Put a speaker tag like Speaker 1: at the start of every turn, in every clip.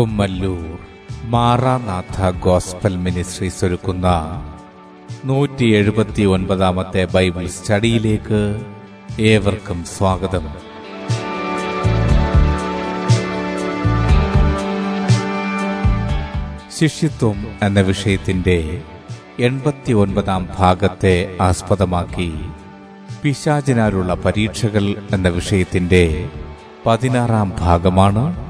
Speaker 1: Kummallur Maranatha gospel ministries ഒരുക്കുന്ന നൂറ്റി എഴുപത്തി ഒൻപതാമത്തെ ബൈബിൾ സ്റ്റഡിയിലേക്ക് ഏവർക്കും സ്വാഗതം. ശിഷ്യത്വം എന്ന വിഷയത്തിന്റെ എൺപത്തി ഒൻപതാം ഭാഗത്തെ ആസ്പദമാക്കി പിശാചിനാലുള്ള പരീക്ഷകൾ എന്ന വിഷയത്തിന്റെ പതിനാറാം ഭാഗമാണ്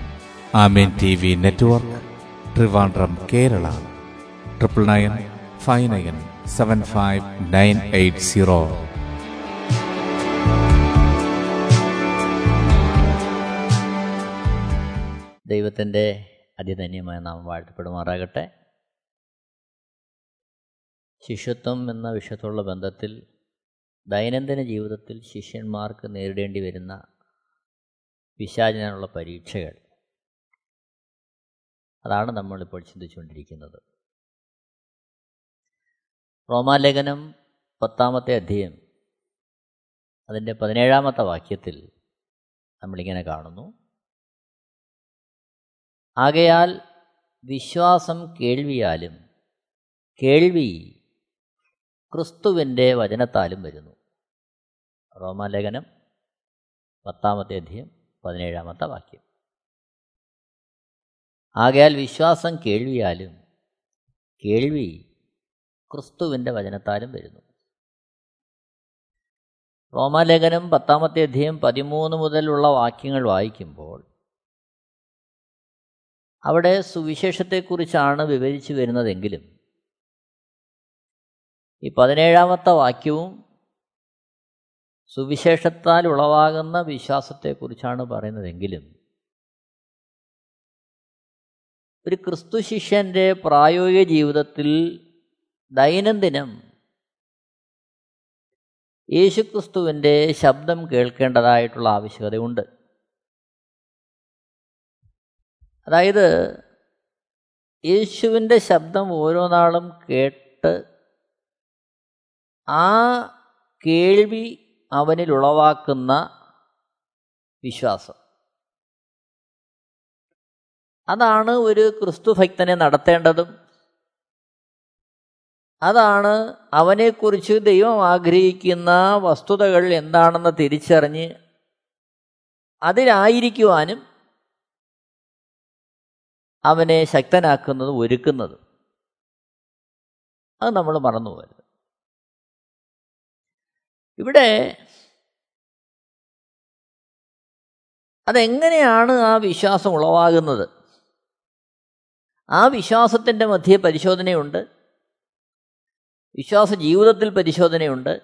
Speaker 1: Amen T V network Trivandrum Kerala. Triple nine five nine seven five nine eight zero.
Speaker 2: ദൈവത്തിന്റെ അതിധന്യമായ നാമം വാഴ്ത്തപ്പെടുമാറാകട്ടെ. ശിഷ്യത്വം എന്ന വിഷയത്തോടുള്ള ബന്ധത്തിൽ ദൈനംദിന ജീവിതത്തിൽ ശിഷ്യന്മാർക്ക് നേരിടേണ്ടി വരുന്ന പിശാചിനുള്ള പരീക്ഷകൾ. അതാണ് നമ്മളിപ്പോൾ ചിന്തിച്ചുകൊണ്ടിരിക്കുന്നത്. റോമാലേഖനം പത്താമത്തെ അധ്യയം അതിന്റെ പതിനേഴാമത്തെ വാക്യത്തിൽ നമ്മളിങ്ങനെ കാണുന്നു. ആകയാൽ വിശ്വാസം കേൾവിയാലും കേൾവി ക്രിസ്തുവിന്റെ വചനത്താലും വരുന്നു. റോമാലേഖനം പത്താമത്തെ അധ്യയം പതിനേഴാമത്തെ വാക്യം. ആകയാൽ വിശ്വാസം കേൾവിയാലും കേൾവി ക്രിസ്തുവിന്റെ വചനത്താലും വരുന്നു. റോമാലേഖനം പത്താമത്തെ അധ്യയം പതിമൂന്ന് മുതലുള്ള വാക്യങ്ങൾ വായിക്കുമ്പോൾ അവിടെ സുവിശേഷത്തെക്കുറിച്ചാണ് വിവരിച്ചു വരുന്നതെങ്കിലും ഈ പതിനേഴാമത്തെ വാക്യവും സുവിശേഷത്താൽ ഉളവാകുന്ന വിശ്വാസത്തെക്കുറിച്ചാണ് പറയുന്നതെങ്കിലും ഒരു ക്രിസ്തു ശിഷ്യന്റെ പ്രായോഗിക ജീവിതത്തിൽ ദൈനംദിനം യേശുക്രിസ്തുവിന്റെ ശബ്ദം കേൾക്കേണ്ടതായിട്ടുള്ള ആവശ്യകതയുണ്ട്. അതായത് യേശുവിന്റെ ശബ്ദം ഓരോ നാളും കേട്ട് ആ കേൾവി അവനിൽ ഉളവാക്കുന്ന വിശ്വാസം. അതാണ് ഒരു ക്രിസ്തുഭക്തനെ നടത്തേണ്ടതും. അതാണ് അവനെക്കുറിച്ച് ദൈവം ആഗ്രഹിക്കുന്ന വസ്തുതകൾ എന്താണെന്ന് തിരിച്ചറിഞ്ഞ് അതിലായിരിക്കുവാനും അവനെ ശക്തനാക്കുന്നതും ഒരുക്കുന്നതും. അത് നമ്മൾ മറന്നുപോകരുത്. ഇവിടെ അതെങ്ങനെയാണ് ആ വിശ്വാസം ഉളവാകുന്നത്? ആ വിശ്വാസത്തിന്റെ മധ്യേ പരിശോധനയുണ്ട്. വിശ്വാസ ജീവിതത്തിൽ പരിശോധനയുണ്ട്.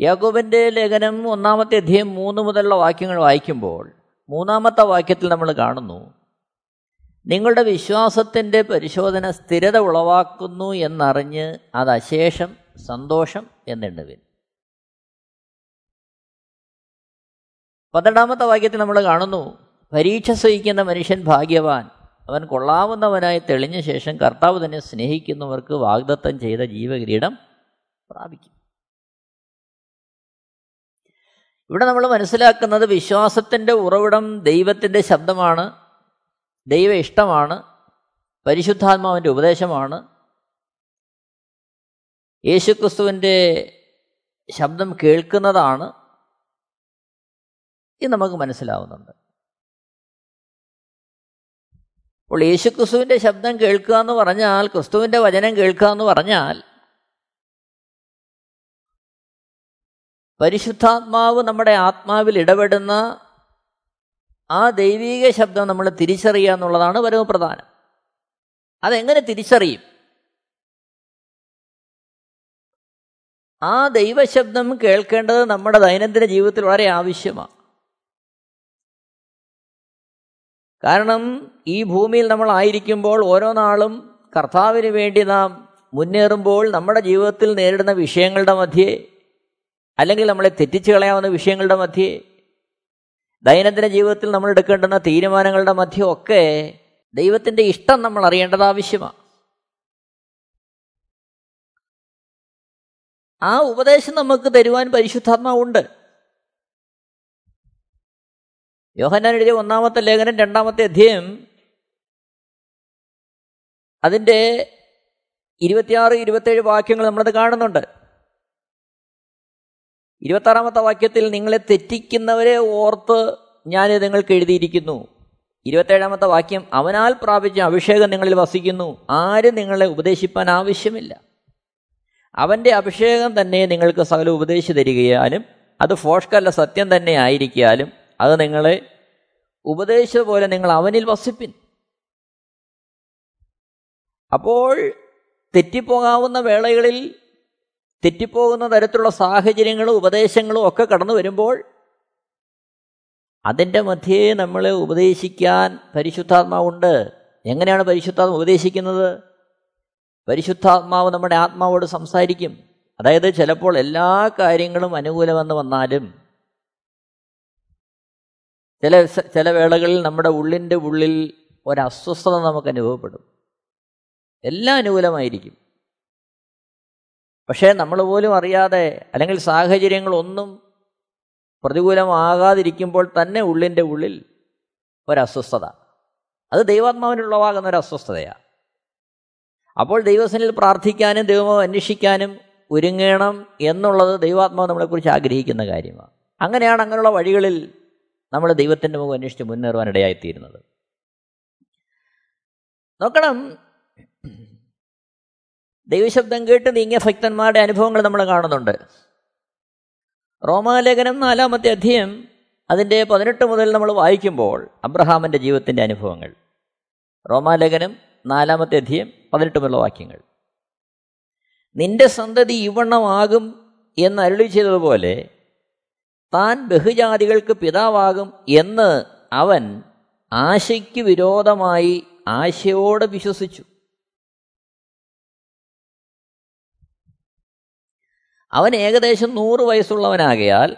Speaker 2: യാക്കോബിന്റെ ലേഖനം ഒന്നാമത്തെ അധ്യയം മൂന്ന് മുതലുള്ള വാക്യങ്ങൾ വായിക്കുമ്പോൾ മൂന്നാമത്തെ വാക്യത്തിൽ നമ്മൾ കാണുന്നു നിങ്ങളുടെ വിശ്വാസത്തിന്റെ പരിശോധന സ്ഥിരത ഉളവാക്കുന്നു എന്നറിഞ്ഞ് അത് അശേഷം സന്തോഷം എന്നെണ്ണുവിൻ. പന്ത്രണ്ടാമത്തെ വാക്യത്തിൽ നമ്മൾ കാണുന്നു പരീക്ഷ സഹിക്കുന്ന മനുഷ്യൻ ഭാഗ്യവാൻ അവൻ കൊള്ളാവുന്നവനായി തെളിഞ്ഞ ശേഷം കർത്താവ് തന്നെ സ്നേഹിക്കുന്നവർക്ക് വാഗ്ദത്തം ചെയ്ത ജീവകിരീടം പ്രാപിക്കും. ഇവിടെ നമ്മൾ മനസ്സിലാക്കുന്നത് വിശ്വാസത്തിന്റെ ഉറവിടം ദൈവത്തിന്റെ ശബ്ദമാണ് ദൈവ ഇഷ്ടമാണ് പരിശുദ്ധാത്മാവിന്റെ ഉപദേശമാണ്. യേശുക്രിസ്തുവിന്റെ ശബ്ദം കേൾക്കുന്നതാണ് ഇത് നമുക്ക് മനസ്സിലാവുന്നുണ്ട്. അപ്പോൾ യേശു ക്രിസ്തുവിന്റെ ശബ്ദം കേൾക്കുക എന്ന് പറഞ്ഞാൽ ക്രിസ്തുവിന്റെ വചനം കേൾക്കുക എന്ന് പറഞ്ഞാൽ പരിശുദ്ധാത്മാവ് നമ്മുടെ ആത്മാവിൽ ഇടപെടുന്ന ആ ദൈവീക ശബ്ദം നമ്മൾ തിരിച്ചറിയുക എന്നുള്ളതാണ് പരമപ്രധാനം അതെങ്ങനെ തിരിച്ചറിയും? ആ ദൈവശബ്ദം കേൾക്കേണ്ടത് നമ്മുടെ ദൈനംദിന ജീവിതത്തിൽ വളരെ ആവശ്യമാണ്. കാരണം ഈ ഭൂമിയിൽ നമ്മൾ ആയിരിക്കുമ്പോൾ ഓരോ നാളും കർത്താവിന് വേണ്ടി നാം മുന്നേറുമ്പോൾ നമ്മുടെ ജീവിതത്തിൽ നേരിടുന്ന വിഷയങ്ങളുടെ മധ്യേ അല്ലെങ്കിൽ നമ്മളെ തെറ്റിച്ചു കളയാവുന്ന വിഷയങ്ങളുടെ മധ്യേ ദൈനംദിന ജീവിതത്തിൽ നമ്മൾ എടുക്കേണ്ടുന്ന തീരുമാനങ്ങളുടെ മധ്യം ഒക്കെ ദൈവത്തിന്റെ ഇഷ്ടം നമ്മൾ അറിയേണ്ടത് ആവശ്യമാണ്. ആ ഉപദേശം നമുക്ക് തരുവാൻ പരിശുദ്ധാത്മാവുണ്ട്. യോഹന്നാൻ എഴുതിയ ഒന്നാമത്തെ ലേഖനം രണ്ടാമത്തെ അധ്യയം അതിന്റെ ഇരുപത്തിയാറ് ഇരുപത്തേഴ് വാക്യങ്ങൾ നമ്മളത് കാണുന്നുണ്ട്. ഇരുപത്താറാമത്തെ വാക്യത്തിൽ നിങ്ങളെ തെറ്റിക്കുന്നവരെ ഓർത്ത് ഞാൻ നിങ്ങൾക്ക് എഴുതിയിരിക്കുന്നു. ഇരുപത്തേഴാമത്തെ വാക്യം അവനാൽ പ്രാപിച്ച അഭിഷേകം നിങ്ങളിൽ വസിക്കുന്നു. ആരും നിങ്ങളെ ഉപദേശിപ്പാൻ ആവശ്യമില്ല. അവന്റെ അഭിഷേകം തന്നെ നിങ്ങൾക്ക് സകല ഉപദേശിച്ചു തരികയാലും അത് ഫോഷ്കല്ല സത്യം തന്നെ ആയിരിക്കാലും അത് നിങ്ങളെ ഉപദേശിച്ചതുപോലെ നിങ്ങൾ അവനിൽ വസിപ്പിൻ. അപ്പോൾ തെറ്റിപ്പോകാവുന്ന വേളകളിൽ തെറ്റിപ്പോകുന്ന തരത്തിലുള്ള സാഹചര്യങ്ങളും ഉപദേശങ്ങളും ഒക്കെ കടന്നു വരുമ്പോൾ അതിന്റെ മധ്യേ നമ്മളെ ഉപദേശിക്കാൻ പരിശുദ്ധാത്മാവുണ്ട്. എങ്ങനെയാണ് പരിശുദ്ധാത്മാവ് ഉപദേശിക്കുന്നത്? പരിശുദ്ധാത്മാവ് നമ്മുടെ ആത്മാവോട് സംസാരിക്കും. അതായത് ചിലപ്പോൾ എല്ലാ കാര്യങ്ങളും അനുകൂലമെന്ന് വന്നാലും ചില ചില വേളകളിൽ നമ്മുടെ ഉള്ളിന്റെ ഉള്ളിൽ ഒരസ്വസ്ഥത നമുക്ക് അനുഭവപ്പെടും. എല്ലാം അനുകൂലമായിരിക്കും. പക്ഷേ നമ്മൾ പോലും അറിയാതെ അല്ലെങ്കിൽ സാഹചര്യങ്ങളൊന്നും പ്രതികൂലമാകാതിരിക്കുമ്പോൾ തന്നെ ഉള്ളിന്റെ ഉള്ളിൽ ഒരസ്വസ്ഥത. അത് ദൈവാത്മാവിനുള്ളവാകുന്ന ഒരു അസ്വസ്ഥതയാണ് അപ്പോൾ ദൈവസനിൽ പ്രാർത്ഥിക്കാനും ദൈവമോ അന്വേഷിക്കാനും ഒരുങ്ങണം എന്നുള്ളത് ദൈവാത്മാവ് നമ്മളെക്കുറിച്ച് ആഗ്രഹിക്കുന്ന കാര്യമാണ്. അങ്ങനെയാണ് അങ്ങനെയുള്ള വഴികളിൽ നമ്മൾ ദൈവത്തിന്റെ മുഖം അന്വേഷിച്ച് മുന്നേറുവാൻ ഇടയായിത്തീരുന്നത് നോക്കണം. ദൈവശബ്ദം കേട്ട് നീങ്ങിയ ഭക്തന്മാരുടെ അനുഭവങ്ങൾ നമ്മൾ കാണുന്നുണ്ട്. റോമാലേഖനം നാലാമത്തെ അധ്യയം അതിന്റെ പതിനെട്ട് മുതൽ നമ്മൾ വായിക്കുമ്പോൾ അബ്രഹാമിന്റെ ജീവിതത്തിന്റെ അനുഭവങ്ങൾ. റോമാലേഖനം നാലാമത്തെ അധ്യയം പതിനെട്ട് മുതൽ വാക്യങ്ങൾ. നിന്റെ സന്തതി ഇവണ്ണമാകും എന്ന് അരുളി ചെയ്തതുപോലെ താൻ ബഹുജാതികൾക്ക് പിതാവാകും എന്ന് അവൻ ആശയ്ക്ക് വിരോധമായി ആശയോടെ വിശ്വസിച്ചു. അവൻ ഏകദേശം നൂറ് വയസ്സുള്ളവനാകയാൽ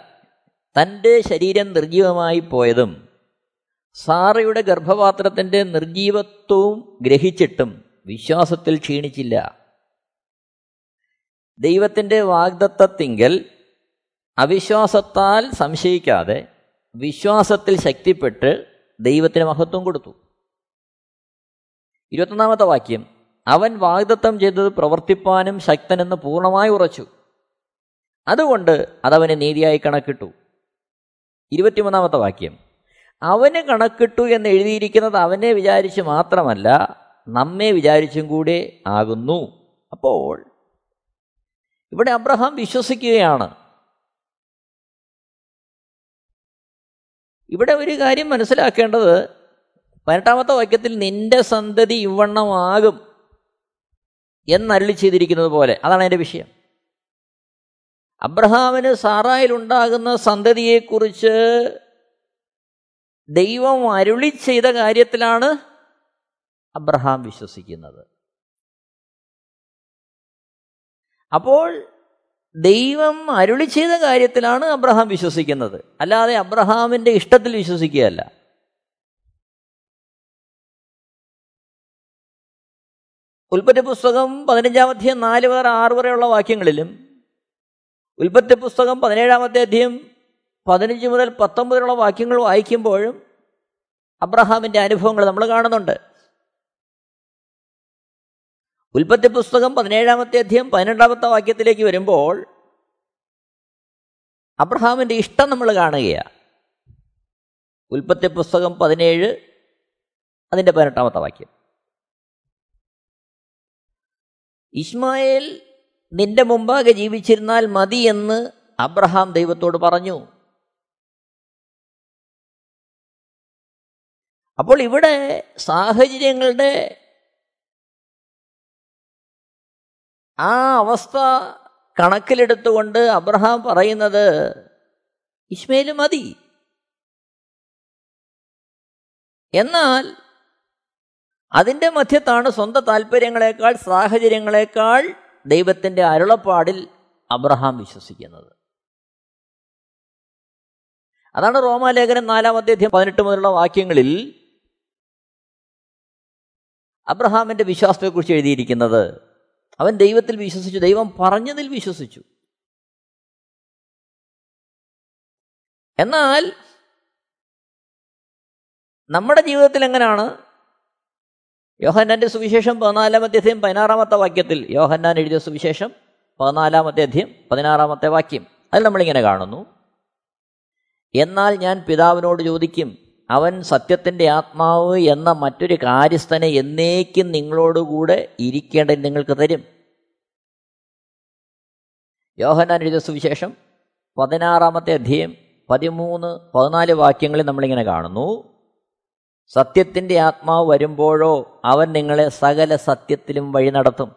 Speaker 2: തന്റെ ശരീരം നിർജീവമായി പോയതും സാറയുടെ ഗർഭപാത്രത്തിന്റെ നിർജീവത്വവും ഗ്രഹിച്ചിട്ടും വിശ്വാസത്തിൽ ക്ഷീണിച്ചില്ല. ദൈവത്തിന്റെ വാഗ്ദത്തത്തിങ്കൽ അവിശ്വാസത്താൽ സംശയിക്കാതെ വിശ്വാസത്തിൽ ശക്തിപ്പെട്ട് ദൈവത്തിന് മഹത്വം കൊടുത്തു. ഇരുപത്തൊന്നാമത്തെ വാക്യം അവൻ വാഗ്ദത്തം ചെയ്തത് പ്രവർത്തിപ്പാനും ശക്തനെന്ന് പൂർണമായി ഉറച്ചു. അതുകൊണ്ട് അതവന് നീതിയായി കണക്കിട്ടു. ഇരുപത്തിമൂന്നാമത്തെ വാക്യം അവന് കണക്കിട്ടു എന്ന് എഴുതിയിരിക്കുന്നത് അവനെ വിചാരിച്ച് മാത്രമല്ല നമ്മെ വിചാരിച്ചും കൂടെ ആകുന്നു. അപ്പോൾ ഇവിടെ അബ്രഹാം വിശ്വസിക്കുകയാണ്. ഇവിടെ ഒരു കാര്യം മനസ്സിലാക്കേണ്ടത് പതിനെട്ടാമത്തെ വാക്യത്തിൽ നിന്റെ സന്തതി ഇവണ്ണമാകും എന്നരുളി ചെയ്തിരിക്കുന്നത് പോലെ. അതാണ് എന്റെ വിഷയം. അബ്രഹാമിന് സാറായിലുണ്ടാകുന്ന സന്തതിയെക്കുറിച്ച് ദൈവം അരുളി ചെയ്ത കാര്യത്തിലാണ് അബ്രഹാം വിശ്വസിക്കുന്നത്. അപ്പോൾ ദൈവം അരുളി ചെയ്ത കാര്യത്തിലാണ് അബ്രഹാം വിശ്വസിക്കുന്നത്. അല്ലാതെ അബ്രഹാമിന്റെ ഇഷ്ടത്തിൽ വിശ്വസിക്കുകയല്ല. ഉൽപ്പത്തി പുസ്തകം പതിനഞ്ചാം അധ്യയം നാല് വേറെ ആറ് വരെയുള്ള വാക്യങ്ങളിലും ഉൽപ്പത്തി പുസ്തകം പതിനേഴാമത്തെ അധ്യയം പതിനഞ്ച് മുതൽ പത്തൊമ്പതിലുള്ള വാക്യങ്ങൾ വായിക്കുമ്പോഴും അബ്രഹാമിന്റെ അനുഭവങ്ങൾ നമ്മൾ കാണുന്നുണ്ട്. ഉൽപ്പത്തി പുസ്തകം പതിനേഴാമത്തെ അധ്യയം പതിനെട്ടാമത്തെ വാക്യത്തിലേക്ക് വരുമ്പോൾ അബ്രഹാമിന്റെ ഇഷ്ടം നമ്മൾ കാണുകയാണ്. ഉൽപ്പത്തി പുസ്തകം പതിനേഴ് അതിന്റെ പതിനെട്ടാമത്തെ വാക്യം. ഇസ്മായേൽ നിന്റെ മുമ്പാകെ ജീവിച്ചിരുന്നാൽ മതി എന്ന് അബ്രഹാം ദൈവത്തോട് പറഞ്ഞു. അപ്പോൾ ഇവിടെ സാഹചര്യങ്ങളുടെ ആ അവസ്ഥ കണക്കിലെടുത്തുകൊണ്ട് അബ്രഹാം പറയുന്നത് ഇസ്മേൽ മതി. എന്നാൽ അതിന്റെ മധ്യത്താണ് സ്വന്തം താല്പര്യങ്ങളെക്കാൾ സാഹചര്യങ്ങളെക്കാൾ ദൈവത്തിന്റെ അരുളപ്പാടിൽ അബ്രഹാം വിശ്വസിക്കുന്നത്. അതാണ് റോമാലേഖനം നാലാമത്തെ അധ്യയം പതിനെട്ട് മുതലുള്ള വാക്യങ്ങളിൽ അബ്രഹാമിന്റെ വിശ്വാസത്തെക്കുറിച്ച് എഴുതിയിരിക്കുന്നത്. അവൻ ദൈവത്തിൽ വിശ്വസിച്ചു ദൈവം പറഞ്ഞതിൽ വിശ്വസിച്ചു. എന്നാൽ നമ്മുടെ ജീവിതത്തിൽ എങ്ങനെയാണ്? യോഹന്നാന്റെ സുവിശേഷം പതിനാലാമത്തെ അധ്യയം പതിനാറാമത്തെ വാക്യത്തിൽ യോഹന്നാൻ എഴുതിയ സുവിശേഷം പതിനാലാമത്തെ അധ്യയം പതിനാറാമത്തെ വാക്യം. അതിൽ നമ്മളിങ്ങനെ കാണുന്നു. എന്നാൽ ഞാൻ പിതാവിനോട് ചോദിക്കും അവൻ സത്യത്തിന്റെ ആത്മാവ് എന്ന മറ്റൊരു കാര്യസ്ഥനെ എന്നേക്കും നിങ്ങളോടുകൂടെ ഇരിക്കേണ്ടത് നിങ്ങൾക്ക് തരും. യോഹനാൻ എഴുതിയ സുവിശേഷം പതിനാറാമത്തെ അധ്യയം പതിമൂന്ന് പതിനാല് വാക്യങ്ങളിൽ നമ്മളിങ്ങനെ കാണുന്നു. സത്യത്തിന്റെ ആത്മാവ് വരുമ്പോഴോ അവൻ നിങ്ങളെ സകല സത്യത്തിലും വഴി നടത്തും.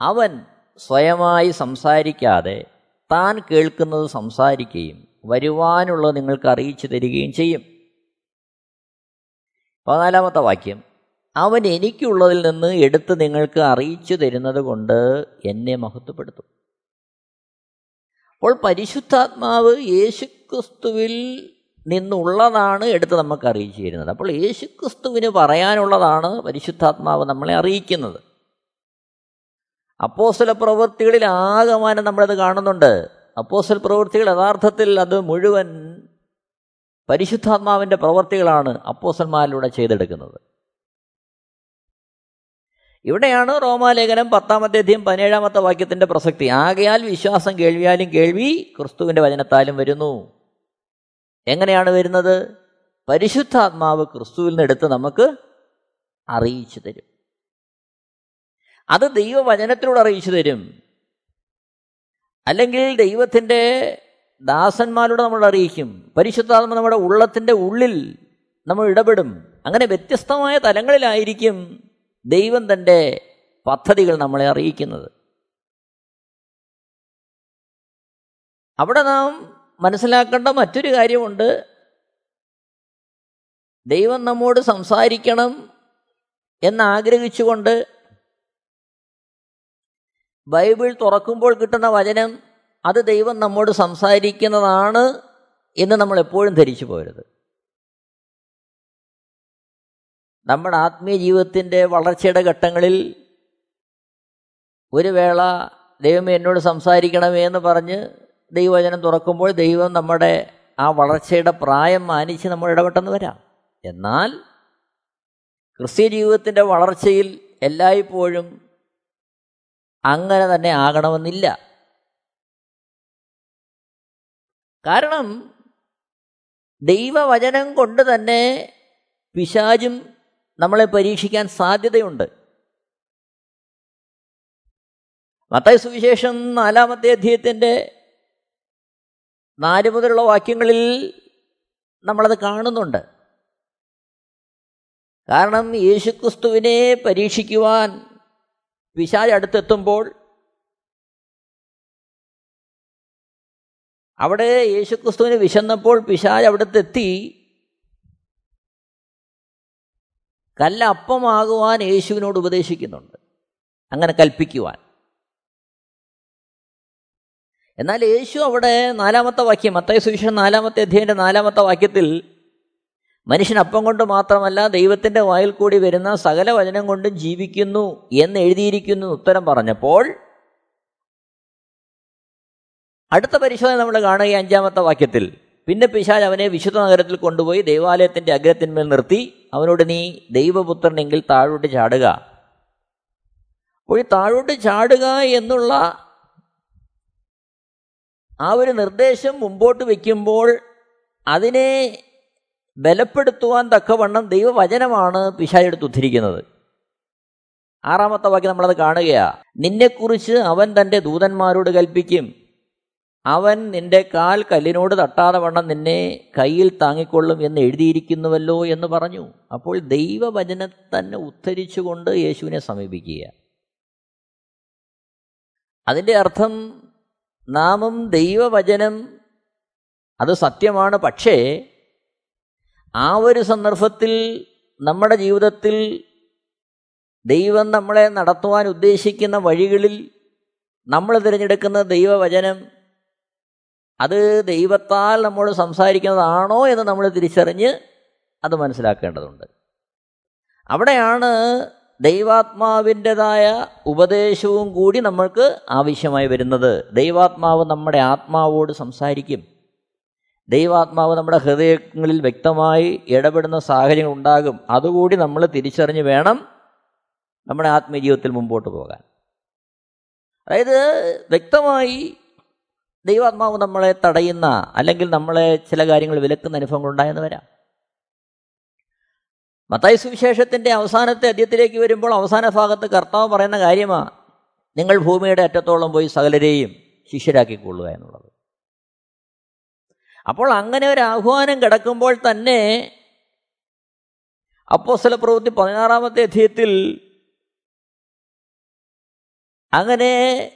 Speaker 2: അവൻ സ്വയമായി സംസാരിക്കാതെ താൻ കേൾക്കുന്നത് സംസാരിക്കുകയും വരുവാനുള്ളത് നിങ്ങൾക്ക് അറിയിച്ചു തരികയും ചെയ്യും. പതിനാലാമത്തെ വാക്യം. അവൻ എനിക്കുള്ളതിൽ നിന്ന് എടുത്ത് നിങ്ങൾക്ക് അറിയിച്ചു തരുന്നത് കൊണ്ട് എന്നെ മഹത്വപ്പെടുത്തും. അപ്പോൾ പരിശുദ്ധാത്മാവ് യേശുക്രിസ്തുവിൽ നിന്നുള്ളതാണ് എടുത്ത് നമുക്ക് അറിയിച്ചു തരുന്നത്. അപ്പോൾ യേശുക്രിസ്തുവിന് പറയാനുള്ളതാണ് പരിശുദ്ധാത്മാവ് നമ്മളെ അറിയിക്കുന്നത്. അപ്പോസ്തല പ്രവൃത്തികളിൽ ആകമാനം നമ്മളത് കാണുന്നുണ്ട്. അപ്പോസ്റ്റൽ പ്രവൃത്തികൾ യഥാർത്ഥത്തിൽ അത് മുഴുവൻ പരിശുദ്ധാത്മാവിന്റെ പ്രവർത്തികളാണ് അപ്പോസന്മാരിലൂടെ ചെയ്തെടുക്കുന്നത്. ഇവിടെയാണ് റോമാലേഖനം പത്താമത്തെ അധ്യയം പതിനേഴാമത്തെ വാക്യത്തിന്റെ പ്രസക്തി. ആകയാൽ വിശ്വാസം കേൾവിയാലും കേൾവി ക്രിസ്തുവിന്റെ വചനത്താലും വരുന്നു. എങ്ങനെയാണ് വരുന്നത്? പരിശുദ്ധാത്മാവ് ക്രിസ്തുവിൽ നിന്ന് എടുത്ത് നമുക്ക് അറിയിച്ചു തരും. അത് ദൈവവചനത്തിലൂടെ അറിയിച്ചു തരും. അല്ലെങ്കിൽ ദൈവത്തിന്റെ ദാസന്മാരോട് നമ്മൾ അറിയിക്കും. പരിശുദ്ധാത്മ നമ്മുടെ ഉള്ളത്തിന്റെ ഉള്ളിൽ നമ്മൾ ഇടപെടും. അങ്ങനെ വ്യത്യസ്തമായ തലങ്ങളിലായിരിക്കും ദൈവം തന്റെ പദ്ധതികൾ നമ്മളെ അറിയിക്കുന്നത്. അവിടെ നാം മനസ്സിലാക്കേണ്ട മറ്റൊരു കാര്യമുണ്ട്. ദൈവം നമ്മോട് സംസാരിക്കണം എന്നാഗ്രഹിച്ചുകൊണ്ട് ബൈബിൾ തുറക്കുമ്പോൾ കിട്ടുന്ന വചനം അത് ദൈവം നമ്മോട് സംസാരിക്കുന്നതാണ് എന്ന് നമ്മൾ എപ്പോഴും ധരിച്ചു പോരുത്. നമ്മുടെ ആത്മീയ ജീവിതത്തിന്റെ വളർച്ചയുടെ ഘട്ടങ്ങളിൽ ഒരു വേള ദൈവം എന്നോട് സംസാരിക്കണമേ എന്ന് പറഞ്ഞ് ദൈവവചനം തുറക്കുമ്പോൾ ദൈവം നമ്മുടെ ആ വളർച്ചയുടെ പ്രായം മാനിച്ച് നമ്മൾ ഇടപെട്ടെന്ന് വരാം. എന്നാൽ ക്രിസ്ത്യ ജീവിതത്തിന്റെ വളർച്ചയിൽ എല്ലായ്പ്പോഴും അങ്ങനെ തന്നെ ആകണമെന്നില്ല. കാരണം ദൈവവചനം കൊണ്ട് തന്നെ പിശാചും നമ്മളെ പരീക്ഷിക്കാൻ സാധ്യതയുണ്ട്. മത്തായ സുവിശേഷം നാലാമത്തെ അധ്യയത്തിന്റെ നാല് മുതലുള്ള വാക്യങ്ങളിൽ നമ്മളത് കാണുന്നുണ്ട്. കാരണം യേശുക്രിസ്തുവിനെ പരീക്ഷിക്കുവാൻ പിശാജ് അടുത്തെത്തുമ്പോൾ അവിടെ യേശുക്രിസ്തുവിന് വിശന്നപ്പോൾ പിശാജ് അവിടത്തെത്തി. കല്ല് അപ്പമാകുവാൻ യേശുവിനോട് ഉപദേശിക്കുന്നുണ്ട്. അങ്ങനെ കൽപ്പിക്കുവാൻ. എന്നാൽ യേശു അവിടെ നാലാമത്തെ വാക്യം മത്തായ സുവിശേഷം നാലാമത്തെ അധ്യയന്റെ നാലാമത്തെ വാക്യത്തിൽ മനുഷ്യൻ അപ്പം കൊണ്ട് മാത്രമല്ല ദൈവത്തിന്റെ വായിൽ കൂടി വരുന്ന സകല വചനം കൊണ്ടും ജീവിക്കുന്നു എന്ന് എഴുതിയിരിക്കുന്നു ഉത്തരം പറഞ്ഞപ്പോൾ അടുത്ത പരിശോധന നമ്മൾ കാണുക അഞ്ചാമത്തെ വാക്യത്തിൽ. പിന്നെ പിശാൽ അവനെ വിശുദ്ധ നഗരത്തിൽ കൊണ്ടുപോയി ദേവാലയത്തിന്റെ അഗ്രത്തിന്മേൽ നിർത്തി. അവനോട് നീ ദൈവപുത്രനെങ്കിൽ താഴോട്ട് ചാടുക. അപ്പോൾ ഈ താഴോട്ട് ചാടുക എന്നുള്ള ആ ഒരു നിർദ്ദേശം മുമ്പോട്ട് വയ്ക്കുമ്പോൾ അതിനെ ബലപ്പെടുത്തുവാൻ തക്കവണ്ണം ദൈവവചനമാണ് പിശാചെടുത്ത് ഉദ്ധരിക്കുന്നത്. ആറാമത്തെ വാക്യം നമ്മളത് കാണുകയാ. നിന്നെക്കുറിച്ച് അവൻ തന്റെ ദൂതന്മാരോട് കൽപ്പിക്കും. അവൻ നിന്റെ കാൽ കല്ലിനോട് തട്ടാതെ വണ്ണം നിന്നെ കയ്യിൽ താങ്ങിക്കൊള്ളും എന്ന് എഴുതിയിരിക്കുന്നുവല്ലോ എന്ന് പറഞ്ഞു. അപ്പോൾ ദൈവവചനം തന്നെ ഉദ്ധരിച്ചുകൊണ്ട് യേശുവിനെ സമീപിക്കുക. അതിന്റെ അർത്ഥം നാമം ദൈവവചനം അത് സത്യമാണ്. പക്ഷേ ആ ഒരു സന്ദർഭത്തിൽ നമ്മുടെ ജീവിതത്തിൽ ദൈവം നമ്മളെ നടത്തുവാൻ ഉദ്ദേശിക്കുന്ന വഴികളിൽ നമ്മൾ തിരഞ്ഞെടുക്കുന്ന ദൈവവചനം അത് ദൈവത്താൽ നമ്മോട് സംസാരിക്കുന്നതാണോ എന്ന് നമ്മൾ തിരിച്ചറിഞ്ഞ് അത് മനസ്സിലാക്കേണ്ടതുണ്ട്. അവിടെയാണ് ദൈവാത്മാവിന്റെതായ ഉപദേശവും കൂടി നമ്മൾക്ക് ആവശ്യമായി വരുന്നത്. ദൈവാത്മാവ് നമ്മുടെ ആത്മാവോട് സംസാരിക്കും. ദൈവാത്മാവ് നമ്മുടെ ഹൃദയങ്ങളിൽ വ്യക്തമായി ഇടപെടുന്ന സാഹചര്യങ്ങൾ ഉണ്ടാകും. അതുകൂടി നമ്മൾ തിരിച്ചറിഞ്ഞ് വേണം നമ്മുടെ ആത്മീയ ജീവിതത്തിൽ മുമ്പോട്ട് പോകാൻ. അതായത് വ്യക്തമായി ദൈവാത്മാവ് നമ്മളെ തടയുന്ന അല്ലെങ്കിൽ നമ്മളെ ചില കാര്യങ്ങൾ വിലക്കുന്ന അനുഭവങ്ങൾ ഉണ്ടായെന്ന് വരാം. മത്തായി സുവിശേഷത്തിന്റെ അവസാനത്തെ അധ്യത്തിലേക്ക് വരുമ്പോൾ അവസാന ഭാഗത്ത് കർത്താവ് പറയുന്ന കാര്യമാണ് നിങ്ങൾ ഭൂമിയുടെ അറ്റത്തോളം പോയി സകലരെയും ശിഷ്യരാക്കിക്കൊള്ളുക എന്നുള്ളത്. അപ്പോൾ അങ്ങനെ ഒരു ആഹ്വാനം കിടക്കുമ്പോൾ തന്നെ അപ്പോസ്തല പ്രവൃത്തി പതിനാറാമത്തെ അധ്യയത്തിൽ അങ്ങനെ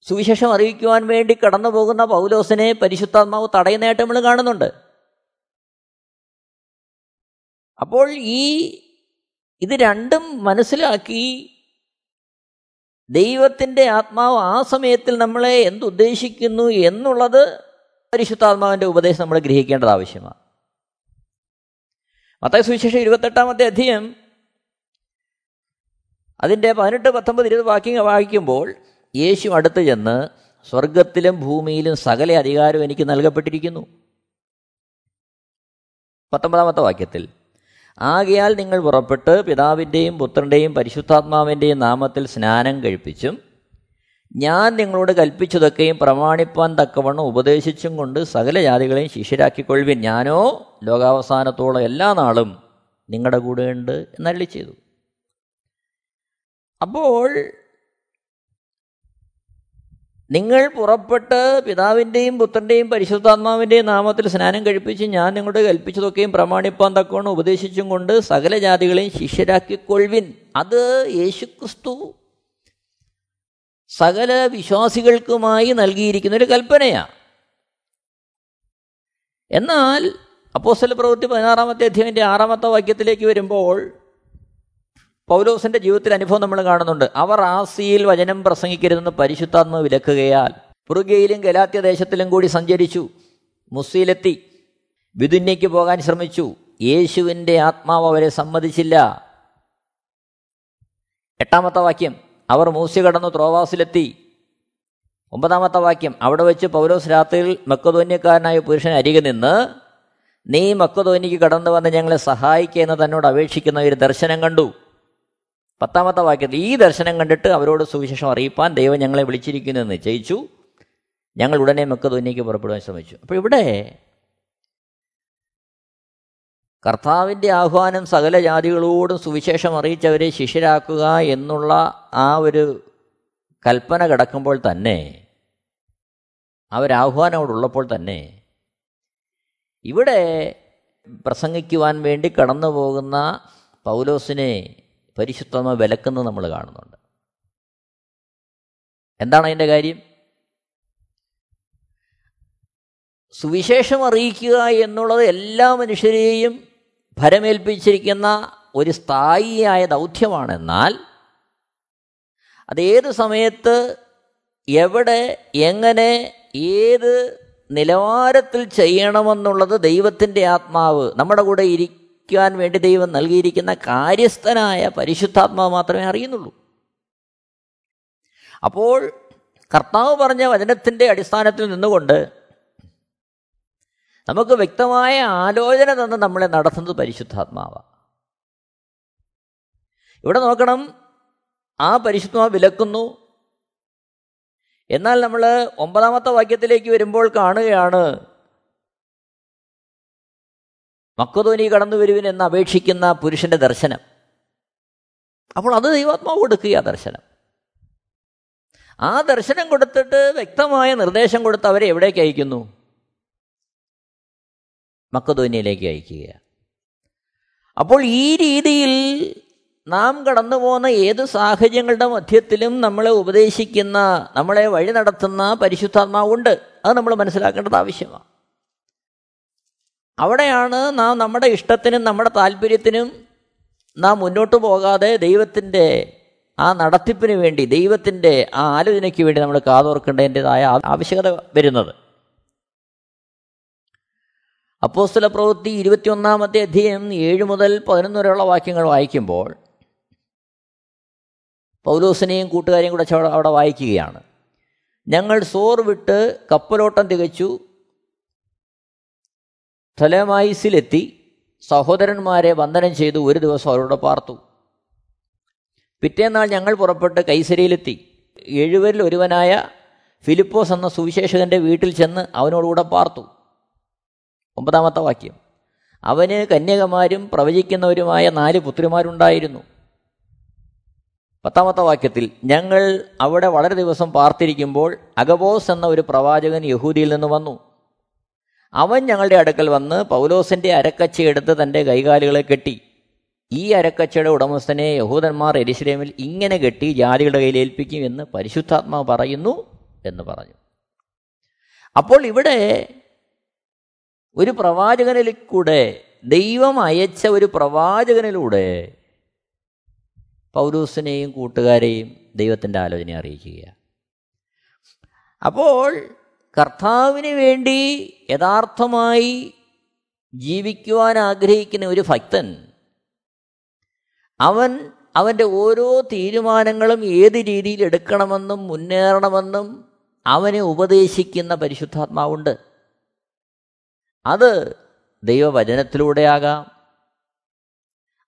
Speaker 2: സുവിശേഷം അറിയിക്കുവാൻ വേണ്ടി കടന്നു പോകുന്ന പൗലോസിനെ പരിശുദ്ധാത്മാവ് തടയുന്നതായിട്ട് നമ്മൾ കാണുന്നുണ്ട്. അപ്പോൾ ഈ ഇത് രണ്ടും മനസ്സിലാക്കി ദൈവത്തിന്റെ ആത്മാവ് ആ സമയത്തിൽ നമ്മളെ എന്തുദ്ദേശിക്കുന്നു എന്നുള്ളത് പരിശുദ്ധാത്മാവിന്റെ ഉപദേശം നമ്മൾ ഗ്രഹിക്കേണ്ടത് ആവശ്യമാണ്. മത്തായ സുവിശേഷം ഇരുപത്തെട്ടാമത്തെ അധ്യയം അതിന്റെ പതിനെട്ട് പത്തൊമ്പത് ഇരുപത് വാക്യങ്ങൾ വായിക്കുമ്പോൾ യേശു അടുത്ത് ചെന്ന് സ്വർഗത്തിലും ഭൂമിയിലും സകല അധികാരവും എനിക്ക് നൽകപ്പെട്ടിരിക്കുന്നു. പത്തൊമ്പതാമത്തെ വാക്യത്തിൽ ആകയാൽ നിങ്ങൾ പുറപ്പെട്ട് പിതാവിന്റെയും പുത്രന്റെയും പരിശുദ്ധാത്മാവിന്റെയും നാമത്തിൽ സ്നാനം കഴിപ്പിച്ചും ഞാൻ നിങ്ങളോട് കൽപ്പിച്ചതൊക്കെയും പ്രമാണിപ്പാൻ തക്കവണ്ണം ഉപദേശിച്ചും കൊണ്ട് സകല ജാതികളെയും ശിഷ്യരാക്കിക്കൊള്ളുവിൻ. ഞാനോ ലോകാവസാനത്തോളം എല്ലാ നാളും നിങ്ങളുടെ കൂടെയുണ്ട് എന്നള്ളി ചെയ്തു. അപ്പോൾ നിങ്ങൾ പുറപ്പെട്ട് പിതാവിന്റെയും പുത്രന്റെയും പരിശുദ്ധാത്മാവിന്റെയും നാമത്തിൽ സ്നാനം കഴിപ്പിച്ച് ഞാൻ നിങ്ങളോട് കൽപ്പിച്ചതൊക്കെയും പ്രമാണിപ്പാൻ തക്കവണ്ണം ഉപദേശിച്ചും കൊണ്ട് സകല ജാതികളെയും ശിഷ്യരാക്കിക്കൊള്ളുവിൻ. അത് യേശുക്രിസ്തു സകല വിശ്വാസികൾക്കുമായി നൽകിയിരിക്കുന്ന ഒരു കൽപ്പനയാണ് എന്നാൽ അപ്പോസ്തല പ്രവൃത്തി പതിനാറാമത്തെ അധ്യായന്റെ ആറാമത്തെ വാക്യത്തിലേക്ക് വരുമ്പോൾ പൗലോസിന്റെ ജീവിതത്തിൽ അനുഭവം നമ്മൾ കാണുന്നുണ്ട്. അവർ ആസിയിൽ വചനം പ്രസംഗിക്കരുതെന്ന് പരിശുദ്ധാത്മ വിലക്കുകയാൽ പുറുകയിലും ഗലാത്യ ദേശത്തിലും കൂടി സഞ്ചരിച്ചു. മുസ്സിയിലെത്തി. വിദുന്യയ്ക്ക് പോകാൻ ശ്രമിച്ചു. യേശുവിന്റെ ആത്മാവ് അവരെ സമ്മതിച്ചില്ല. എട്ടാമത്തെ വാക്യം. അവർ മൂസി കടന്നു ത്രോവാസിലെത്തി. ഒമ്പതാമത്തെ വാക്യം. അവിടെ വെച്ച് പൗലോസ് രാത്രിയിൽ മക്കതോന്യക്കാരനായ പുരുഷൻ അരികെ നിന്ന് നീ മക്കതോന്യക്ക് കടന്നു വന്ന് ഞങ്ങളെ സഹായിക്കുക എന്ന് തന്നോട് അപേക്ഷിക്കുന്ന ഒരു ദർശനം കണ്ടു. പത്താമത്തെ വാക്യത്തിൽ ഈ ദർശനം കണ്ടിട്ട് അവരോട് സുവിശേഷം അറിയിപ്പാൻ ദൈവം ഞങ്ങളെ വിളിച്ചിരിക്കുന്നു എന്ന് നിശ്ചയിച്ചു. ഞങ്ങൾ ഉടനെ മക്കതോന്യക്ക് പുറപ്പെടുവാൻ ശ്രമിച്ചു. അപ്പോൾ ഇവിടെ കർത്താവിന്റെ ആഹ്വാനം സകല ജാതികളോടും സുവിശേഷം അറിയിച്ചവരെ ശിഷ്യരാക്കുക എന്നുള്ള ആ ഒരു കൽപ്പന കിടക്കുമ്പോൾ തന്നെ അവരാഹ്വാനോടുള്ളപ്പോൾ തന്നെ ഇവിടെ പ്രസംഗിക്കുവാൻ വേണ്ടി കടന്നു പോകുന്ന പൗലോസിനെ പരിശുദ്ധമ വിലക്കുന്നത് നമ്മൾ കാണുന്നുണ്ട്. എന്താണ് അതിന്റെ കാര്യം? സുവിശേഷം അറിയിക്കുക എന്നുള്ളത് എല്ലാ മനുഷ്യരെയും ഭരമേൽപ്പിച്ചിരിക്കുന്ന ഒരു സ്ഥായിയായ ദൗത്യമാണെന്നാൽ അതേത് സമയത്ത് എവിടെ എങ്ങനെ ഏത് നിലവാരത്തിൽ ചെയ്യണമെന്നുള്ളത് ദൈവത്തിന്റെ ആത്മാവ് നമ്മുടെ കൂടെ ഇരിക്കാൻ വേണ്ടി ദൈവം നൽകിയിരിക്കുന്ന കാര്യസ്ഥനായ പരിശുദ്ധാത്മാവ് മാത്രമേ അറിയുന്നുള്ളൂ. അപ്പോൾ കർത്താവ് പറഞ്ഞ വചനത്തിന്റെ അടിസ്ഥാനത്തിൽ നിന്നുകൊണ്ട് നമുക്ക് വ്യക്തമായ ആലോചന തന്ന് നമ്മളെ നടത്തുന്നത് പരിശുദ്ധാത്മാവാണ് ഇവിടെ നോക്കണം ആ പരിശുദ്ധാത്മാവ് വിലക്കുന്നു. എന്നാൽ നമ്മൾ ഒമ്പതാമത്തെ വാക്യത്തിലേക്ക് വരുമ്പോൾ കാണുകയാണ് മക്കതോനി കടന്നു വരുവിൻ എന്ന് അപേക്ഷിക്കുന്ന പുരുഷന്റെ ദർശനം. അപ്പോൾ അത് ദൈവാത്മാവ് കൊടുക്കുക ആ ദർശനം. ആ ദർശനം കൊടുത്തിട്ട് വ്യക്തമായ നിർദ്ദേശം കൊടുത്ത് അവരെ എവിടേക്ക് അയക്കുന്നു? മക്കതോന്യയിലേക്ക് അയക്കുക. അപ്പോൾ ഈ രീതിയിൽ നാം കടന്നു പോകുന്ന ഏത് സാഹചര്യങ്ങളുടെ മധ്യത്തിലും നമ്മളെ ഉപദേശിക്കുന്ന നമ്മളെ വഴി നടത്തുന്ന പരിശുദ്ധാത്മാവുണ്ട്. അത് നമ്മൾ മനസ്സിലാക്കേണ്ടത് ആവശ്യമാണ്. അവിടെയാണ് നാം നമ്മുടെ ഇഷ്ടത്തിനും നമ്മുടെ താല്പര്യത്തിനും നാം മുന്നോട്ട് പോകാതെ ദൈവത്തിന്റെ ആ നടത്തിപ്പിന് വേണ്ടി ദൈവത്തിന്റെ ആ ആലോചനയ്ക്ക് വേണ്ടി നമ്മൾ കാതോർക്കേണ്ടതിന്റെതായ ആവശ്യകത വരുന്നത്. അപ്പോസ്തല പ്രവൃത്തി ഇരുപത്തിയൊന്നാമത്തെ അധ്യയം ഏഴ് മുതൽ പതിനൊന്ന് വരെയുള്ള വാക്യങ്ങൾ വായിക്കുമ്പോൾ പൗലോസിനെയും കൂട്ടുകാരെയും കൂടെ അവിടെ വായിക്കുകയാണ്. ഞങ്ങൾ സോർ വിട്ട് കപ്പലോട്ടം തികച്ചു തലമായിസിലെത്തി സഹോദരന്മാരെ വന്ദനം ചെയ്തു ഒരു ദിവസം അവരോട് പാർത്തു. പിറ്റേന്നാൾ ഞങ്ങൾ പുറപ്പെട്ട് കൈസരിയിലെത്തി എഴുവരിൽ ഒരുവനായ ഫിലിപ്പോസ് എന്ന സുവിശേഷകന്റെ വീട്ടിൽ ചെന്ന് അവനോടുകൂടെ പാർത്തു. ഒമ്പതാമത്തെ വാക്യം. അവന് കന്യകമാരും പ്രവചിക്കുന്നവരുമായ നാല് പുത്രിമാരുണ്ടായിരുന്നു. പത്താമത്തെ വാക്യത്തിൽ ഞങ്ങൾ അവിടെ വളരെ ദിവസം പാർത്തിരിക്കുമ്പോൾ അഗബോസ് എന്ന ഒരു പ്രവാചകൻ യഹൂദിയിൽ നിന്ന് വന്നു. അവൻ ഞങ്ങളുടെ അടുക്കൽ വന്ന് പൗലോസിന്റെ അരക്കച്ചയെടുത്ത് തന്റെ കൈകാലുകളെ കെട്ടി. ഈ അരക്കച്ചയുടെ ഉടമസ്ഥനെ യഹൂദന്മാർ എരിശ്ലേമിൽ ഇങ്ങനെ കെട്ടി ജാതികളുടെ കയ്യിൽ ഏൽപ്പിക്കും എന്ന് പരിശുദ്ധാത്മാവ് പറയുന്നു എന്ന് പറഞ്ഞു. അപ്പോൾ ഇവിടെ ഒരു പ്രവാചകനിൽ കൂടെ ദൈവം അയച്ച ഒരു പ്രവാചകനിലൂടെ പൗലൂസിനെയും കൂട്ടുകാരെയും ദൈവത്തിന്റെ ആലോചന അറിയിക്കുകയാണ്. അപ്പോൾ കർത്താവിന് വേണ്ടി യഥാർത്ഥമായി ജീവിക്കുവാൻ ആഗ്രഹിക്കുന്ന ഒരു ഭക്തൻ അവൻ അവന്റെ ഓരോ തീരുമാനങ്ങളും ഏത് രീതിയിൽ എടുക്കണമെന്നും മുന്നേറണമെന്നും അവനെ ഉപദേശിക്കുന്ന പരിശുദ്ധാത്മാവുണ്ട്. അത് ദൈവവചനത്തിലൂടെയാകാം.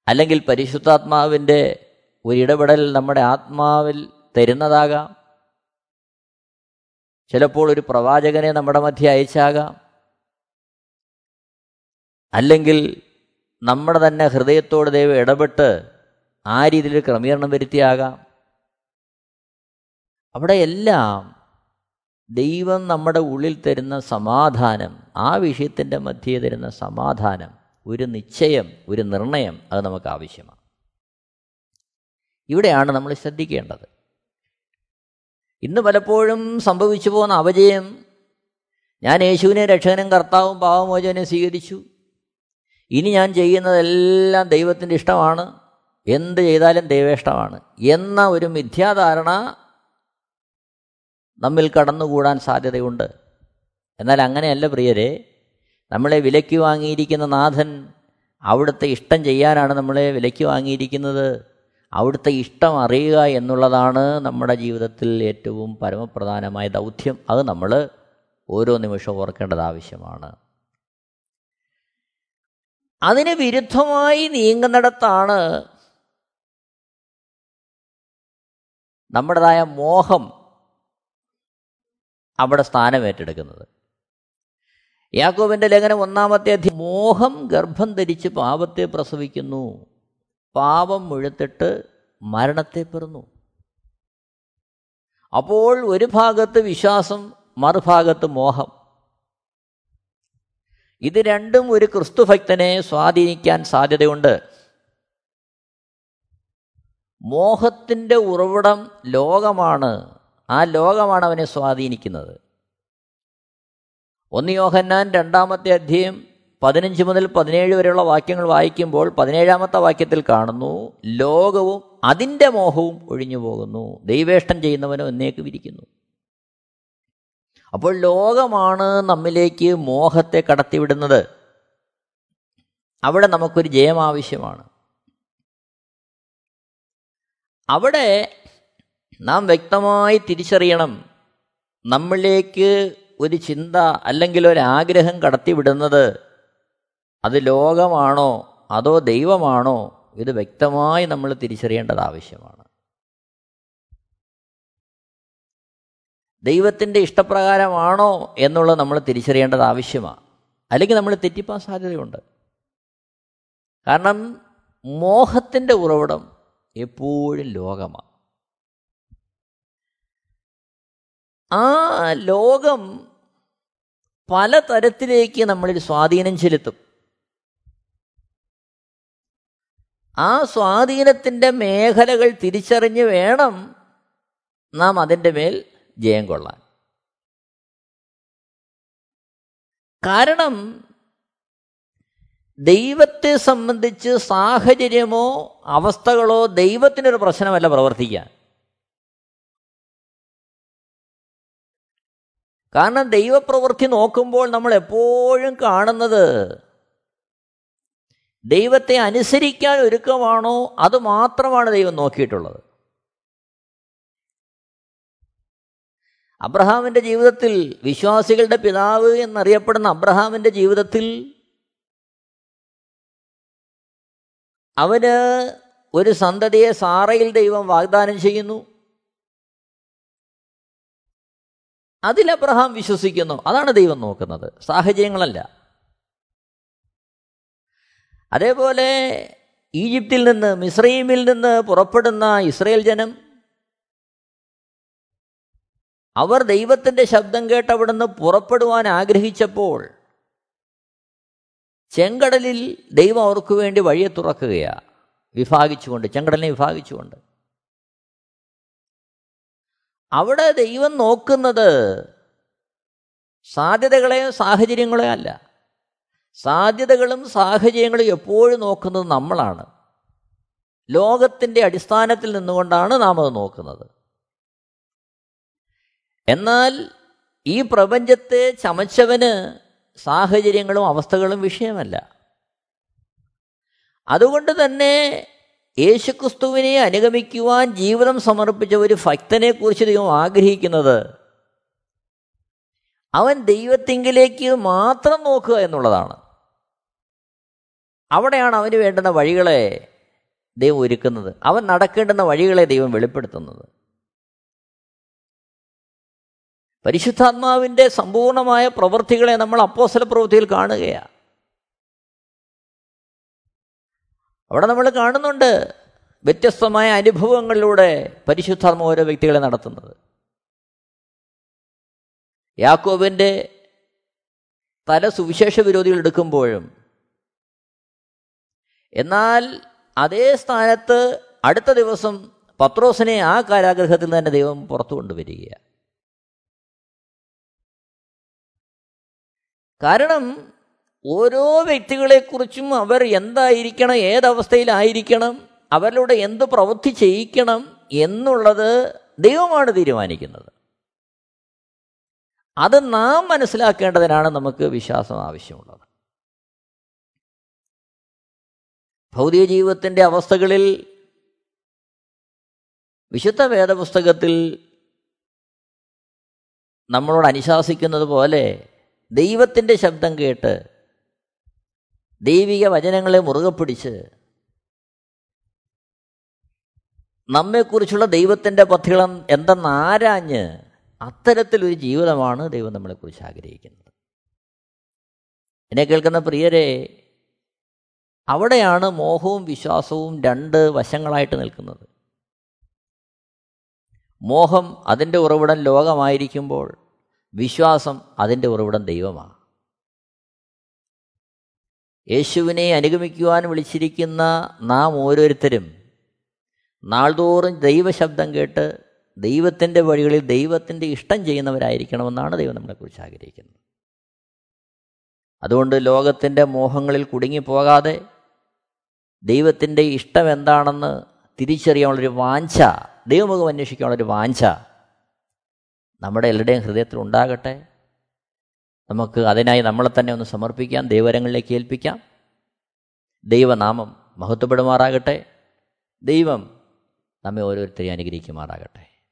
Speaker 2: അല്ലെങ്കിൽ പരിശുദ്ധാത്മാവിന്റെ ഒരിടപെടൽ നമ്മുടെ ആത്മാവിൽ തരുന്നതാകാം. ചിലപ്പോൾ ഒരു പ്രവാചകനെ നമ്മുടെ മധ്യ അയച്ചാകാം. അല്ലെങ്കിൽ നമ്മുടെ തന്നെ ഹൃദയത്തോട് ദൈവം ഇടപെട്ട് ആ രീതിയിൽ ക്രമീകരണം വരുത്തിയാകാം. അവിടെ എല്ലാം ദൈവം നമ്മുടെ ഉള്ളിൽ തരുന്ന സമാധാനം ആ വിഷയത്തിന്റെ മധ്യേ തരുന്ന സമാധാനം ഒരു നിശ്ചയം ഒരു നിർണയം അത് നമുക്ക് ആവശ്യമാണ്. ഇവിടെയാണ് നമ്മൾ ശ്രദ്ധിക്കേണ്ടത്. ഇന്ന് പലപ്പോഴും സംഭവിച്ചു പോകുന്ന അപജയം. ഞാൻ യേശുവിനെ രക്ഷകനും കർത്താവും പാവമോചനെ സ്വീകരിച്ചു. ഇനി ഞാൻ ചെയ്യുന്നതെല്ലാം ദൈവത്തിന്റെ ഇഷ്ടമാണ്. എന്ത് ചെയ്താലും ദൈവേഷ്ടമാണ് എന്ന ഒരു മിഥ്യാധാരണ നമ്മിൽ കടന്നുകൂടാൻ സാധ്യതയുണ്ട്. എന്നാൽ അങ്ങനെയല്ല പ്രിയരെ. നമ്മളെ വിലയ്ക്ക് വാങ്ങിയിരിക്കുന്ന നാഥൻ അവിടുത്തെ ഇഷ്ടം ചെയ്യാനാണ് നമ്മളെ വിലയ്ക്ക് വാങ്ങിയിരിക്കുന്നത്. അവിടുത്തെ ഇഷ്ടം അറിയുക എന്നുള്ളതാണ് നമ്മുടെ ജീവിതത്തിൽ ഏറ്റവും പരമപ്രധാനമായ ദൗത്യം. അത് നമ്മൾ ഓരോ നിമിഷവും ഓർക്കേണ്ടത് ആവശ്യമാണ്. അതിന് വിരുദ്ധമായി നീങ്ങുന്നിടത്താണ് നമ്മുടേതായ മോഹം അവിടെ സ്ഥാനമേറ്റെടുക്കുന്നത് യാക്കോബിന്റെ ലേഖനം ഒന്നാമത്തെ മോഹം ഗർഭം ധരിച്ച് പാപത്തെ പ്രസവിക്കുന്നു. പാപം മുഴുത്തിട്ട് മരണത്തെ പെറുന്നു. അപ്പോൾ ഒരു ഭാഗത്ത് വിശ്വാസം മറുഭാഗത്ത് മോഹം. ഇത് രണ്ടും ഒരു ക്രിസ്തുഭക്തനെ സ്വാധീനിക്കാൻ സാധ്യതയുണ്ട്. മോഹത്തിന്റെ ഉറവിടം ലോകമാണ്. ആ ലോകമാണ് അവനെ സ്വാധീനിക്കുന്നത്. ഒന്ന് യോഹന്നാൻ രണ്ടാമത്തെ അധ്യയം പതിനഞ്ച് മുതൽ പതിനേഴ് വരെയുള്ള വാക്യങ്ങൾ വായിക്കുമ്പോൾ പതിനേഴാമത്തെ വാക്യത്തിൽ കാണുന്നു ലോകവും അതിന്റെ മോഹവും ഒഴിഞ്ഞു പോകുന്നു. ദൈവേഷ്ടം ചെയ്യുന്നവനോ എന്നേക്ക് വിരിക്കുന്നു അപ്പോൾ ലോകമാണ് നമ്മിലേക്ക് മോഹത്തെ കടത്തിവിടുന്നത്. അവിടെ നമുക്കൊരു ജയം ആവശ്യമാണ് അവിടെ നാം വ്യക്തമായി തിരിച്ചറിയണം നമ്മളിലേക്ക് ഒരു ചിന്ത അല്ലെങ്കിൽ ഒരു ആഗ്രഹം കടത്തിവിടുന്നത് അത് ലോകമാണോ? അതോ ദൈവമാണോ? ഇത് വ്യക്തമായി നമ്മൾ തിരിച്ചറിയേണ്ടത് ആവശ്യമാണ്. ദൈവത്തിന്റെ ഇഷ്ടപ്രകാരമാണോ എന്നുള്ളത് നമ്മൾ തിരിച്ചറിയേണ്ടത് ആവശ്യമാണ്. അല്ലെങ്കിൽ നമ്മൾ തെറ്റിപ്പാൻ സാധ്യതയുണ്ട്. കാരണം മോഹത്തിന്റെ ഉറവിടം എപ്പോഴും ലോകമാണ്. ആ ലോകം പല പലതരത്തിലേക്ക് നമ്മളിൽ സ്വാധീനം ചെലുത്തും. ആ സ്വാധീനത്തിന്റെ മേഖലകൾ തിരിച്ചറിഞ്ഞ് വേണം നാം അതിന്റെ മേൽ ജയം കൊള്ളാൻ. കാരണം ദൈവത്തെ സംബന്ധിച്ച് സാഹചര്യമോ അവസ്ഥകളോ ദൈവത്തിനൊരു പ്രശ്നമല്ല പ്രവർത്തിക്കാൻ. കാരണം ദൈവപ്രവൃത്തി നോക്കുമ്പോൾ നമ്മൾ എപ്പോഴും കാണുന്നത് ദൈവത്തെ അനുസരിക്കാൻ ഒരുക്കമാണോ? അത് മാത്രമാണ് ദൈവം നോക്കിയിട്ടുള്ളത്. അബ്രഹാമിന്റെ ജീവിതത്തിൽ വിശ്വാസികളുടെ പിതാവ് എന്നറിയപ്പെടുന്ന അബ്രഹാമിന്റെ ജീവിതത്തിൽ അവന് ഒരു സന്തതിയെ സാറയിൽ ദൈവം വാഗ്ദാനം ചെയ്യുന്നു. അതിൽ അബ്രഹാം വിശ്വസിക്കുന്നു. അതാണ് ദൈവം നോക്കുന്നത്. സാഹചര്യങ്ങളല്ല. അതേപോലെ ഈജിപ്തിൽ നിന്ന് മിസ്രൈമിൽ നിന്ന് പുറപ്പെടുന്ന ഇസ്രയേൽ ജനം അവർ ദൈവത്തിന്റെ ശബ്ദം കേട്ട് അവിടുന്ന് പുറപ്പെടുവാൻ ആഗ്രഹിച്ചപ്പോൾ ചെങ്കടലിൽ ദൈവം അവർക്ക് വേണ്ടി വഴിയെ തുറക്കുകയാണ് വിഭാഗിച്ചുകൊണ്ട് ചെങ്കടലിനെ വിഭാഗിച്ചുകൊണ്ട്. അവിടെ ദൈവം നോക്കുന്നത് സാധ്യതകളെയോ സാഹചര്യങ്ങളെയോ അല്ല. സാധ്യതകളും സാഹചര്യങ്ങളും എപ്പോഴും നോക്കുന്നത് നമ്മളാണ്. ലോകത്തിന്റെ അടിസ്ഥാനത്തിൽ നിന്നുകൊണ്ടാണ് നാം അത് നോക്കുന്നത്. എന്നാൽ ഈ പ്രപഞ്ചത്തെ ചമച്ചവന് സാഹചര്യങ്ങളും അവസ്ഥകളും വിഷയമല്ല. അതുകൊണ്ട് തന്നെ യേശുക്രിസ്തുവിനെ അനുഗമിക്കുവാൻ ജീവിതം സമർപ്പിച്ച ഒരു ഭക്തനെക്കുറിച്ച് ദൈവം ആഗ്രഹിക്കുന്നത് അവൻ ദൈവത്തിങ്കിലേക്ക് മാത്രം നോക്കുക എന്നുള്ളതാണ്. അവിടെയാണ് അവന് വേണ്ടുന്ന വഴികളെ ദൈവം ഒരുക്കുന്നത്. അവൻ നടക്കേണ്ടുന്ന വഴികളെ ദൈവം വെളിപ്പെടുത്തുന്നത്. പരിശുദ്ധാത്മാവിന്റെ സമ്പൂർണമായ പ്രവൃത്തികളെ നമ്മൾ അപ്പോസല പ്രവൃത്തിയിൽ കാണുകയാണ് അവിടെ നമ്മൾ കാണുന്നുണ്ട് വ്യത്യസ്തമായ അനുഭവങ്ങളിലൂടെ പരിശുദ്ധാത്മ ഓരോ വ്യക്തികളെ നടത്തുന്നത്. യാക്കോബിന്റെ പല സുവിശേഷ വിരോധികൾ എടുക്കുമ്പോഴും എന്നാൽ അതേ സ്ഥാനത്ത് അടുത്ത ദിവസം പത്രോസിനെ ആ കാരാഗ്രഹത്തിൽ തന്നെ ദൈവം പുറത്തു കൊണ്ടുവരികയാണ്. കാരണം ഓരോ വ്യക്തികളെക്കുറിച്ചും അവർ എന്തായിരിക്കണം ഏതവസ്ഥയിലായിരിക്കണം അവരിലൂടെ എന്ത് പ്രവൃത്തി ചെയ്യിക്കണം എന്നുള്ളത് ദൈവമാണ് തീരുമാനിക്കുന്നത്. അത് നാം മനസ്സിലാക്കേണ്ടതിനാണ് നമുക്ക് വിശ്വാസം ആവശ്യമുള്ളത്. ഭൗതിക ജീവിതത്തിന്റെ അവസ്ഥകളിൽ വിശുദ്ധ വേദപുസ്തകത്തിൽ നമ്മളോട് അനുശാസിക്കുന്നത് പോലെ ദൈവത്തിന്റെ ശബ്ദം കേട്ട് ദൈവിക വചനങ്ങളെ മുറുകെ പിടിച്ച് നമ്മെക്കുറിച്ചുള്ള ദൈവത്തിന്റെ പദ്ധതികൾ എന്തെന്ന് ആരാഞ്ഞ് അത്തരത്തിലൊരു ജീവിതമാണ് ദൈവം നമ്മളെക്കുറിച്ച് ആഗ്രഹിക്കുന്നത്. എന്നെ കേൾക്കുന്ന പ്രിയരെ അവിടെയാണ് മോഹവും വിശ്വാസവും രണ്ട് വശങ്ങളായിട്ട് നിൽക്കുന്നത്. മോഹം അതിന്റെ ഉറവിടം ലോകമായിരിക്കുമ്പോൾ വിശ്വാസം അതിന്റെ ഉറവിടം ദൈവമാണ്. യേശുവിനെ അനുഗമിക്കുവാൻ വിളിച്ചിരിക്കുന്ന നാം ഓരോരുത്തരും നാൾതോറും ദൈവശബ്ദം കേട്ട് ദൈവത്തിന്റെ വഴികളിൽ ദൈവത്തിന്റെ ഇഷ്ടം ചെയ്യുന്നവരായിരിക്കണമെന്നാണ് ദൈവം നമ്മളെക്കുറിച്ച് ആഗ്രഹിക്കുന്നത്. അതുകൊണ്ട് ലോകത്തിന്റെ മോഹങ്ങളിൽ കുടുങ്ങിപ്പോകാതെ ദൈവത്തിന്റെ ഇഷ്ടം എന്താണെന്ന് തിരിച്ചറിയാനുള്ളൊരു വാഞ്ച ദൈവമുഖം അന്വേഷിക്കാനുള്ളൊരു വാഞ്ച നമ്മുടെ എല്ലാവരുടെയും ഹൃദയത്തിൽ ഉണ്ടാകട്ടെ. നമുക്ക് അതിനായി നമ്മളെ തന്നെ ഒന്ന് സമർപ്പിക്കാം ദൈവരങ്ങളിലേക്ക് ഏൽപ്പിക്കാം. ദൈവനാമം മഹത്വപ്പെടുമാറാകട്ടെ. ദൈവം നമ്മെ ഓരോരുത്തരെയും അനുഗ്രഹിക്കുമാറാകട്ടെ.